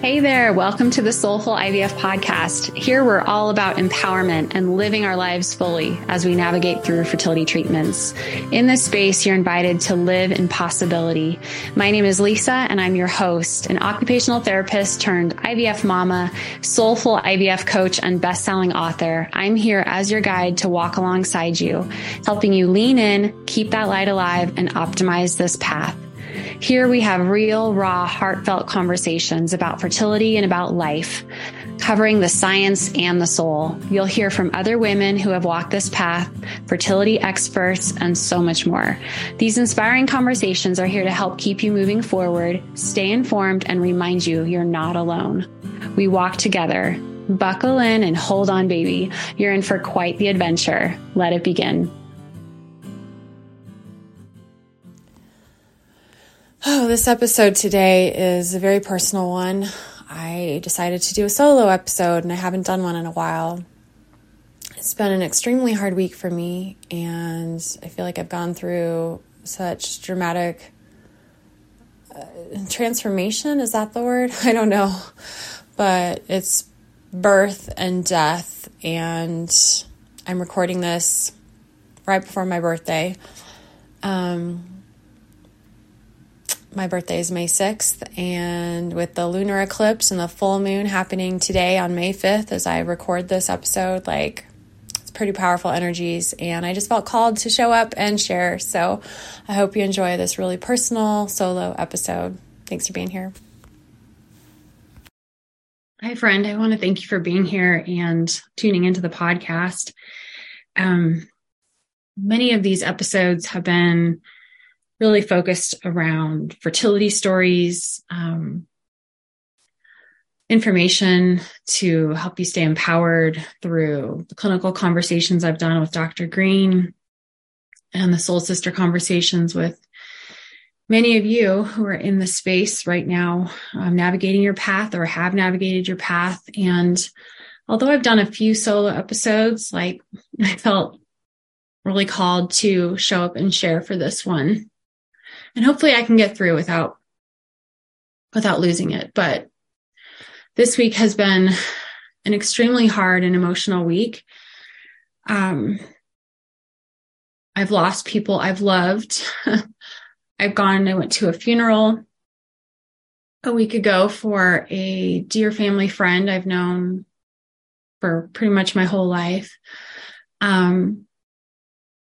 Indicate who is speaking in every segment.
Speaker 1: Hey there, welcome to the Soulful IVF podcast. Here we're all about empowerment and living our lives fully as we navigate through fertility treatments. In this space, you're invited to live in possibility. My name is Lisa and I'm your host, an occupational therapist turned IVF mama, soulful IVF coach, and best-selling author. I'm here as your guide to walk alongside you, helping you lean in, keep that light alive, and optimize this path. Here we have real, raw, heartfelt conversations about fertility and about life, covering the science and the soul. You'll hear from other women who have walked this path, fertility experts, and so much more. These inspiring conversations are here to help keep you moving forward, stay informed, and remind you you're not alone. We walk together. Buckle in and hold on, baby. You're in for quite the adventure. Let it begin.
Speaker 2: Oh, this episode today is a very personal one. I decided to do a solo episode and I haven't done one in a while. It's been an extremely hard week for me, and I feel like I've gone through such dramatic uh, transformation. Is that the word? I don't know. But it's birth and death, and I'm recording this right before my birthday. Um, my birthday is May 6th, and with the lunar eclipse and the full moon happening today on May 5th as I record this episode, like it's pretty powerful energies. And I just felt called to show up and share. So I hope you enjoy this really personal solo episode. Thanks for being here.
Speaker 1: Hi, friend. I want to thank you for being here and tuning into the podcast. Um, many of these episodes have been really focused around fertility stories, um, information to help you stay empowered through the clinical conversations I've done with Dr. Green and the Soul Sister conversations with many of you who are in the space right now, um, navigating your path or have navigated your path. And although I've done a few solo episodes, like I felt really called to show up and share for this one and hopefully I can get through without without losing it. But this week has been an extremely hard and emotional week. Um, I've lost people I've loved. I've gone, I went to a funeral a week ago for a dear family friend I've known for pretty much my whole life. Um,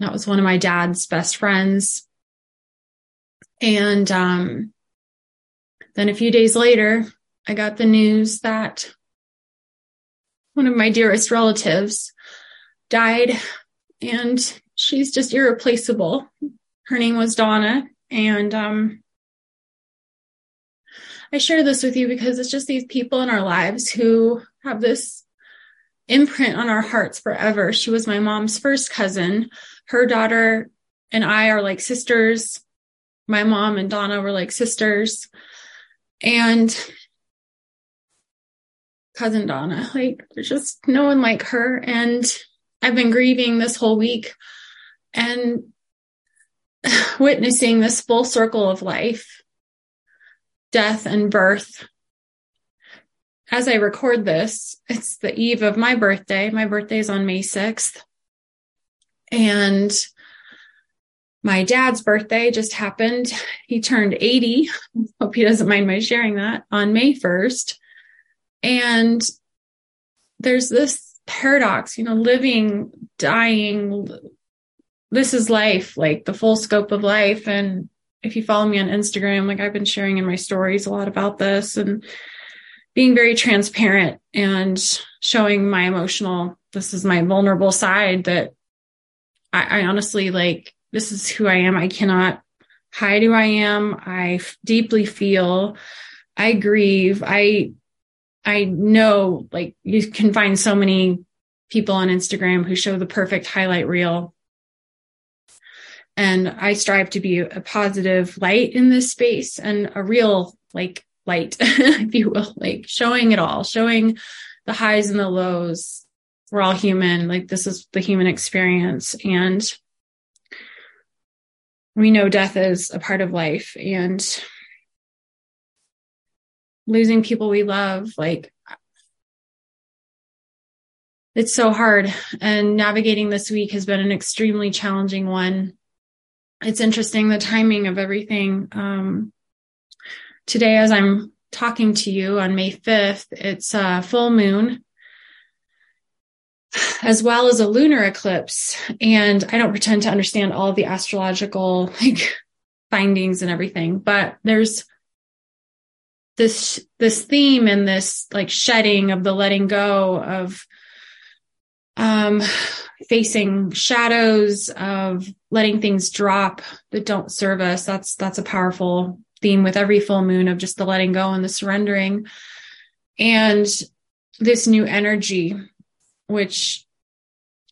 Speaker 1: that was one of my dad's best friends. And um, then a few days later, I got the news that one of my dearest relatives died and she's just irreplaceable. Her name was Donna. And um, I share this with you because it's just these people in our lives who have this imprint on our hearts forever. She was my mom's first cousin. Her daughter and I are like sisters my mom and Donna were like sisters. And cousin Donna, like there's just no one like her. And I've been grieving this whole week and witnessing this full circle of life, death and birth. As I record this, it's the eve of my birthday. My birthday is on May 6th. And my dad's birthday just happened. He turned 80. Hope he doesn't mind my sharing that on May 1st. And there's this paradox, you know, living, dying. This is life, like the full scope of life. And if you follow me on Instagram, like I've been sharing in my stories a lot about this and being very transparent and showing my emotional, this is my vulnerable side that I, I honestly like this is who I am. I cannot hide who I am. I f- deeply feel. I grieve. I I know like you can find so many people on Instagram who show the perfect highlight reel. And I strive to be a positive light in this space and a real like light, if you will, like showing it all, showing the highs and the lows. We're all human. Like this is the human experience. And we know death is a part of life and losing people we love. Like, it's so hard. And navigating this week has been an extremely challenging one. It's interesting the timing of everything. Um, today, as I'm talking to you on May 5th, it's a full moon as well as a lunar eclipse. And I don't pretend to understand all the astrological like findings and everything, but there's this this theme and this like shedding of the letting go of um facing shadows of letting things drop that don't serve us that's that's a powerful theme with every full moon of just the letting go and the surrendering and this new energy which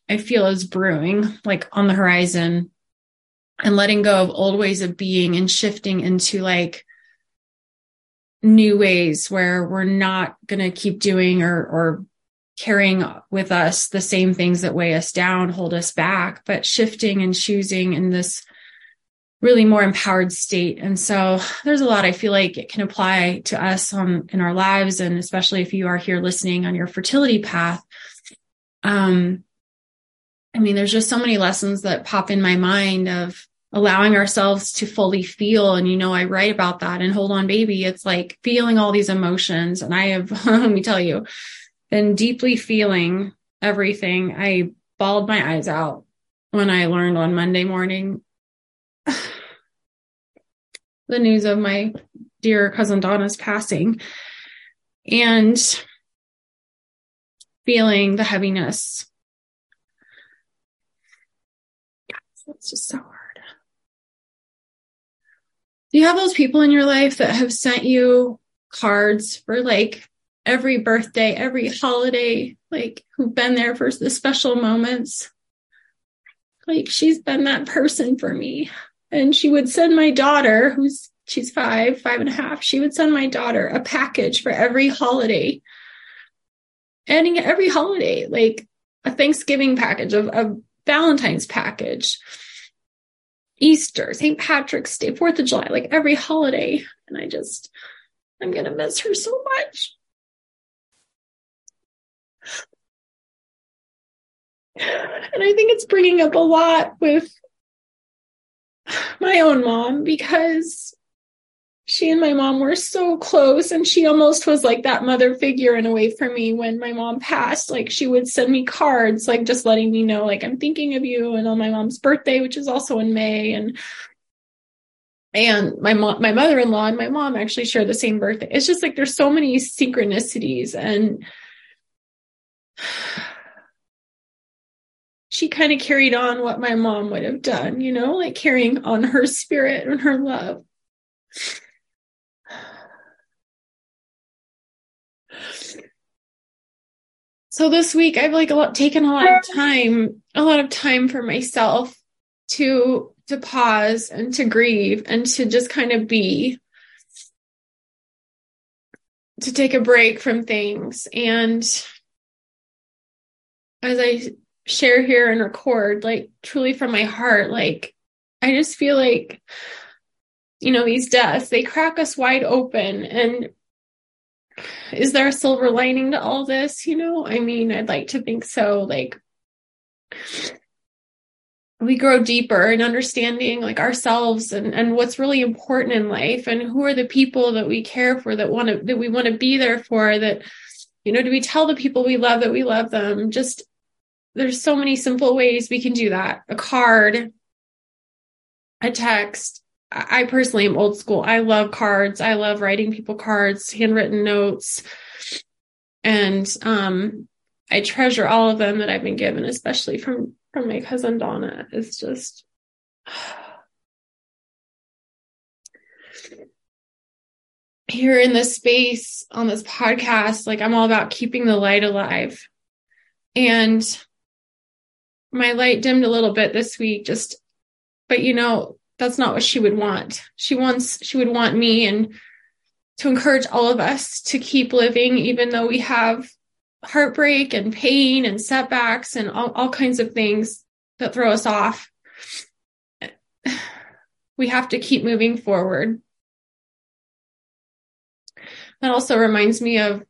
Speaker 1: I feel is brewing, like on the horizon, and letting go of old ways of being and shifting into like new ways where we're not going to keep doing or, or carrying with us the same things that weigh us down, hold us back, but shifting and choosing in this really more empowered state. And so there's a lot I feel like it can apply to us on in our lives. And especially if you are here listening on your fertility path, um, I mean, there's just so many lessons that pop in my mind of allowing ourselves to fully feel. And, you know, I write about that and hold on, baby. It's like feeling all these emotions. And I have, let me tell you, been deeply feeling everything. I bawled my eyes out when I learned on Monday morning the news of my dear cousin Donna's passing. And feeling the heaviness. It's just so hard. Do you have those people in your life that have sent you cards for like every birthday, every holiday, like who've been there for the special moments? Like she's been that person for me. And she would send my daughter, who's she's five, five and a half, she would send my daughter a package for every holiday ending every holiday, like a Thanksgiving package, of a Valentine's package, Easter, St. Patrick's Day, Fourth of July, like every holiday. And I just, I'm going to miss her so much. And I think it's bringing up a lot with my own mom because she and my mom were so close and she almost was like that mother figure in a way for me when my mom passed. Like she would send me cards like just letting me know like i'm thinking of you and on my mom's birthday which is also in may and and my mom my mother-in-law and my mom actually share the same birthday. It's just like there's so many synchronicities and she kind of carried on what my mom would have done you know like carrying on her spirit and her love so this week I've like a lot taken a lot of time, a lot of time for myself to to pause and to grieve and to just kind of be to take a break from things. And as I share here and record like truly from my heart like I just feel like you know these deaths they crack us wide open and is there a silver lining to all this? You know, I mean, I'd like to think so. Like, we grow deeper in understanding like ourselves and, and what's really important in life and who are the people that we care for that want to that we want to be there for that you know do we tell the people we love that we love them just there's so many simple ways we can do that a card a text I personally am old school. I love cards. I love writing people cards, handwritten notes. And um, I treasure all of them that I've been given, especially from from my cousin Donna. It's just here in this space on this podcast, like I'm all about keeping the light alive. And my light dimmed a little bit this week, just but you know, that's not what she would want. She wants, she would want me and to encourage all of us to keep living, even though we have heartbreak and pain and setbacks and all, all kinds of things that throw us off. We have to keep moving forward. that also reminds me of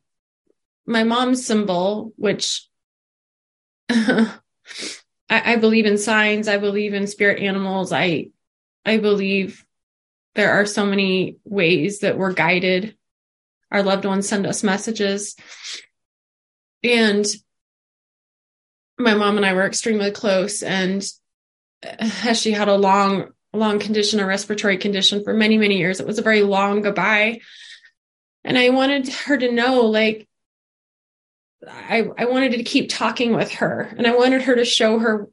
Speaker 1: my mom's symbol, which I, I believe in signs. I believe in spirit animals. I, I believe there are so many ways that we're guided. Our loved ones send us messages. And my mom and I were extremely close. And as she had a long, long condition, a respiratory condition for many, many years, it was a very long goodbye. And I wanted her to know, like, I, I wanted to keep talking with her and I wanted her to show her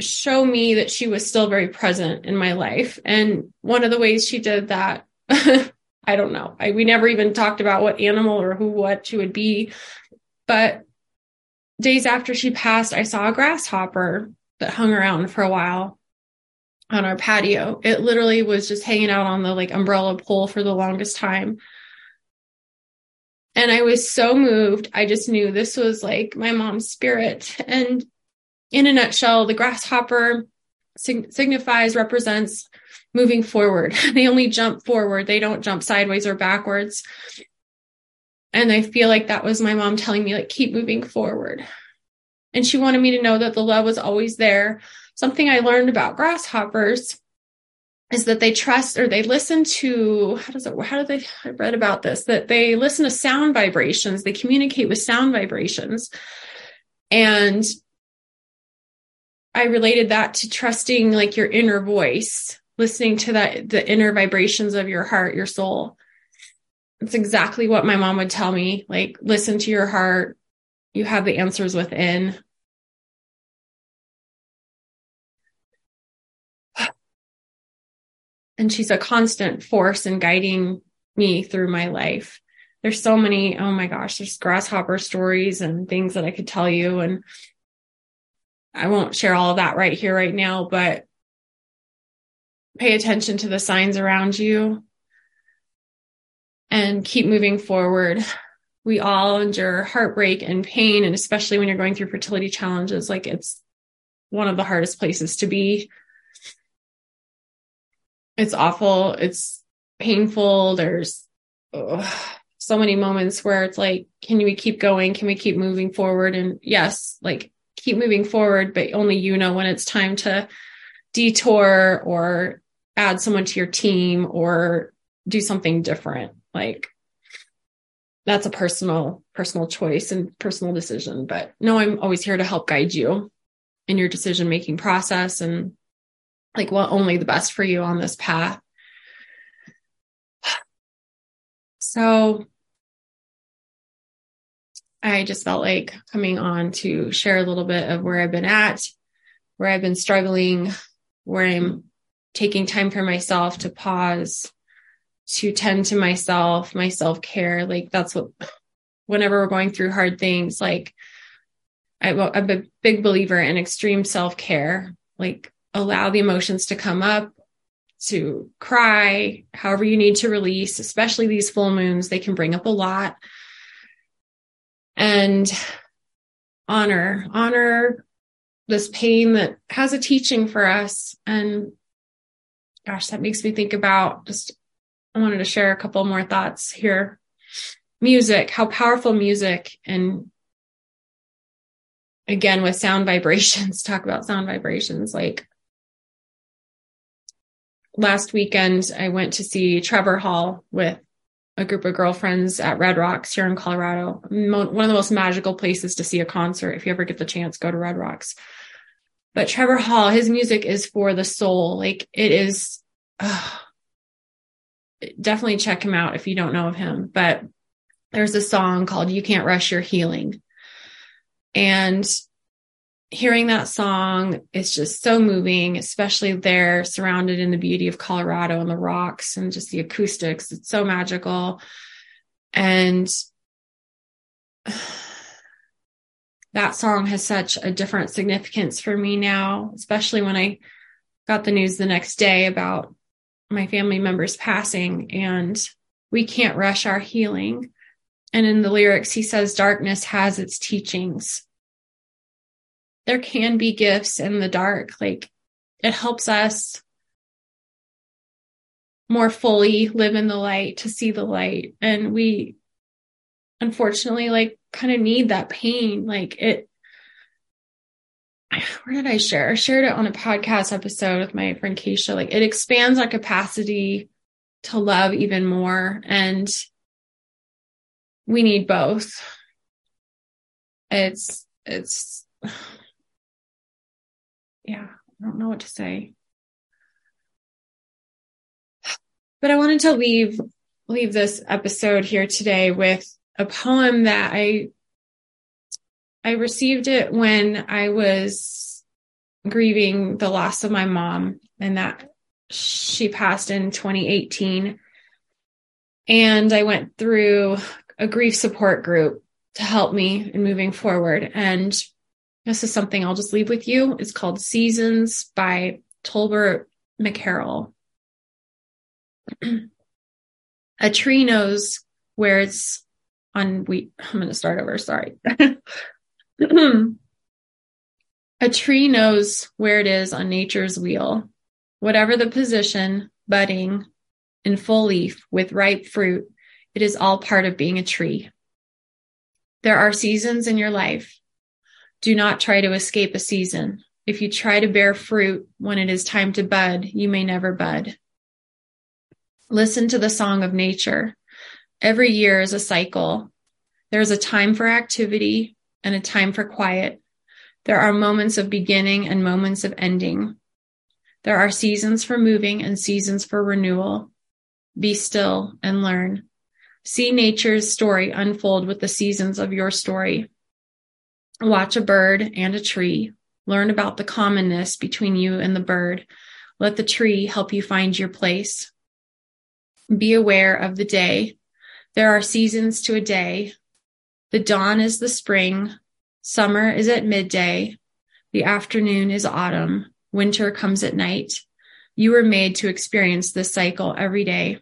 Speaker 1: show me that she was still very present in my life. And one of the ways she did that, I don't know. I, we never even talked about what animal or who, what she would be. But days after she passed, I saw a grasshopper that hung around for a while on our patio. It literally was just hanging out on the like umbrella pole for the longest time. And I was so moved. I just knew this was like my mom's spirit. And in a nutshell, the grasshopper sig- signifies, represents moving forward. they only jump forward, they don't jump sideways or backwards. And I feel like that was my mom telling me, like, keep moving forward. And she wanted me to know that the love was always there. Something I learned about grasshoppers is that they trust or they listen to how does it how do they I read about this that they listen to sound vibrations they communicate with sound vibrations and I related that to trusting like your inner voice listening to that the inner vibrations of your heart your soul it's exactly what my mom would tell me like listen to your heart you have the answers within and she's a constant force in guiding me through my life. There's so many, oh my gosh, there's grasshopper stories and things that I could tell you. And I won't share all of that right here, right now, but pay attention to the signs around you and keep moving forward. We all endure heartbreak and pain, and especially when you're going through fertility challenges, like it's one of the hardest places to be it's awful. It's painful. There's so many moments where it's like, can we keep going? Can we keep moving forward? And yes, like keep moving forward, but only you know when it's time to detour or add someone to your team or do something different. Like that's a personal, personal choice and personal decision. But no, I'm always here to help guide you in your decision making process and like what only the best for you on this path. So I just felt like coming on to share a little bit of where I've been at, where I've been struggling, where I'm taking time for myself to pause, to tend to myself, my self care. Like that's what, whenever we're going through hard things, like I, I'm a big believer in extreme self care. Like allow the emotions to come up, to cry, however you need to release, especially these full moons, they can bring up a lot. And honor, honor this pain that has a teaching for us. And gosh, that makes me think about just, I wanted to share a couple more thoughts here. Music, how powerful music and again with sound vibrations, talk about sound vibrations, like last weekend, I went to see Trevor Hall with a group of girlfriends at Red Rocks here in Colorado. One of the most magical places to see a concert. If you ever get the chance, go to Red Rocks. But Trevor Hall, his music is for the soul. Like it is, uh, definitely check him out if you don't know of him. But there's a song called You Can't Rush Your Healing. And hearing that song is just so moving, especially there surrounded in the beauty of Colorado and the rocks and just the acoustics. It's so magical. And that song has such a different significance for me now, especially when I got the news the next day about my family members passing and we can't rush our healing. And in the lyrics, he says, darkness has its teachings there can be gifts in the dark. Like it helps us more fully live in the light to see the light and we unfortunately like kind of need that pain like it where did I share? I shared it on a podcast episode with my friend Keisha. Like it expands our capacity to love even more. And we need both. It's, it's, yeah, I don't know what to say. But I wanted to leave, leave this episode here today with a poem that I I received it when I was grieving the loss of my mom and that she passed in 2018. And I went through a grief support group to help me in moving forward. And this is something I'll just leave with you. It's called Seasons by Tolbert McCarroll. a tree knows where it's on we I'm going to start over, sorry. a tree knows where it is on nature's wheel. Whatever the position, budding, in full leaf, with ripe fruit, it is all part of being a tree. There are seasons in your life. Do not try to escape a season. If you try to bear fruit when it is time to bud, you may never bud. Listen to the song of nature. Every year is a cycle. There is a time for activity, and a time for quiet. There are moments of beginning and moments of ending. There are seasons for moving and seasons for renewal. Be still and learn. See nature's story unfold with the seasons of your story. Watch a bird and a tree. Learn about the commonness between you and the bird. Let the tree help you find your place. Be aware of the day. There are seasons to a day, the dawn is the spring. Summer is at midday. The afternoon is autumn. Winter comes at night. You were made to experience this cycle every day.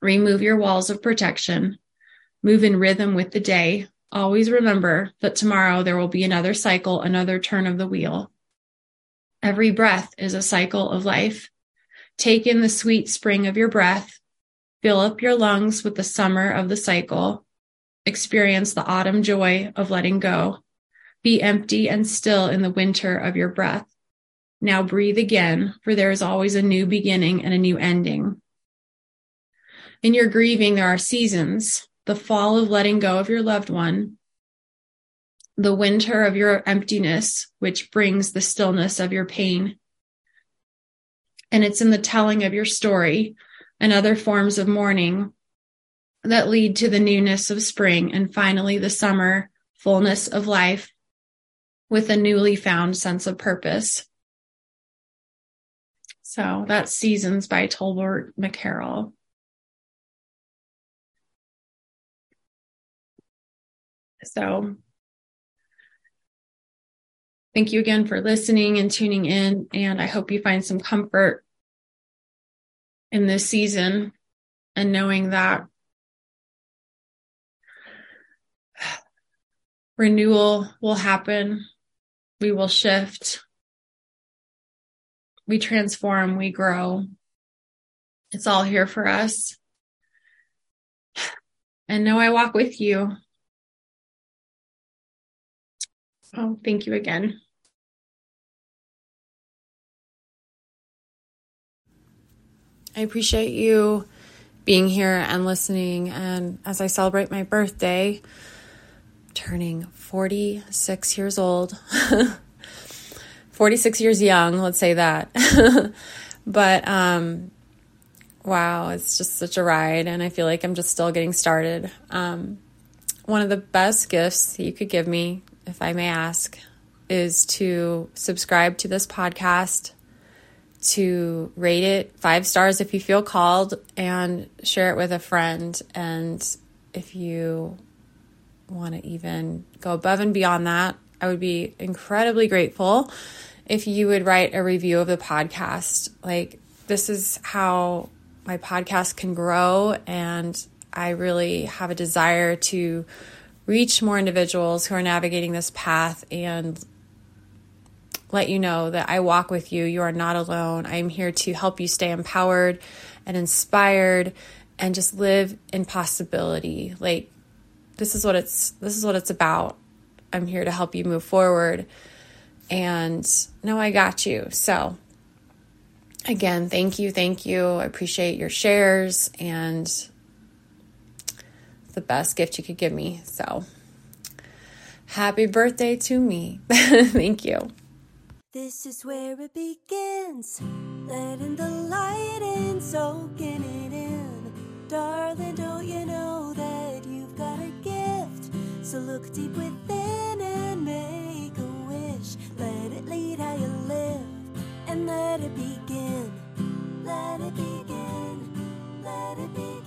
Speaker 1: Remove your walls of protection. Move in rhythm with the day. Always remember that tomorrow there will be another cycle, another turn of the wheel. Every breath is a cycle of life. Take in the sweet spring of your breath. Fill up your lungs with the summer of the cycle experience the autumn joy of letting go. Be empty and still in the winter of your breath. Now breathe again, for there is always a new beginning and a new ending. In your grieving, there are seasons the fall of letting go of your loved one, the winter of your emptiness, which brings the stillness of your pain. And it's in the telling of your story and other forms of mourning that lead to the newness of spring and finally the summer fullness of life with a newly found sense of purpose. So that's Seasons by Tolbert McCarroll. So thank you again for listening and tuning in. And I hope you find some comfort in this season and knowing that renewal will happen. We will shift. We transform. We grow. It's all here for us. And know I walk with you. Oh, thank you again.
Speaker 2: I appreciate you being here and listening. And as I celebrate my birthday, turning 46 years old. 46 years young, let's say that. but um wow, it's just such a ride and I feel like I'm just still getting started. Um one of the best gifts you could give me, if I may ask, is to subscribe to this podcast, to rate it 5 stars if you feel called and share it with a friend and if you want to even go above and beyond that, I would be incredibly grateful if you would write a review of the podcast. Like, this is how my podcast can grow, and I really have a desire to reach more individuals who are navigating this path and
Speaker 1: let you know that I walk with you. You are not alone. I am here to help you stay empowered and inspired and just live in possibility. Like this is what it's this is what it's about. I'm here to help you move forward. And no, I got you. So again, thank you, thank you. I appreciate your shares and the best gift you could give me. So happy birthday to me. Thank you.
Speaker 3: This is where it begins. Letting the light in, soaking it in. Darling, don't you know that you've got a gift? So look deep within and make a wish. Let it lead how you live and let it begin. Let it begin. Let it begin.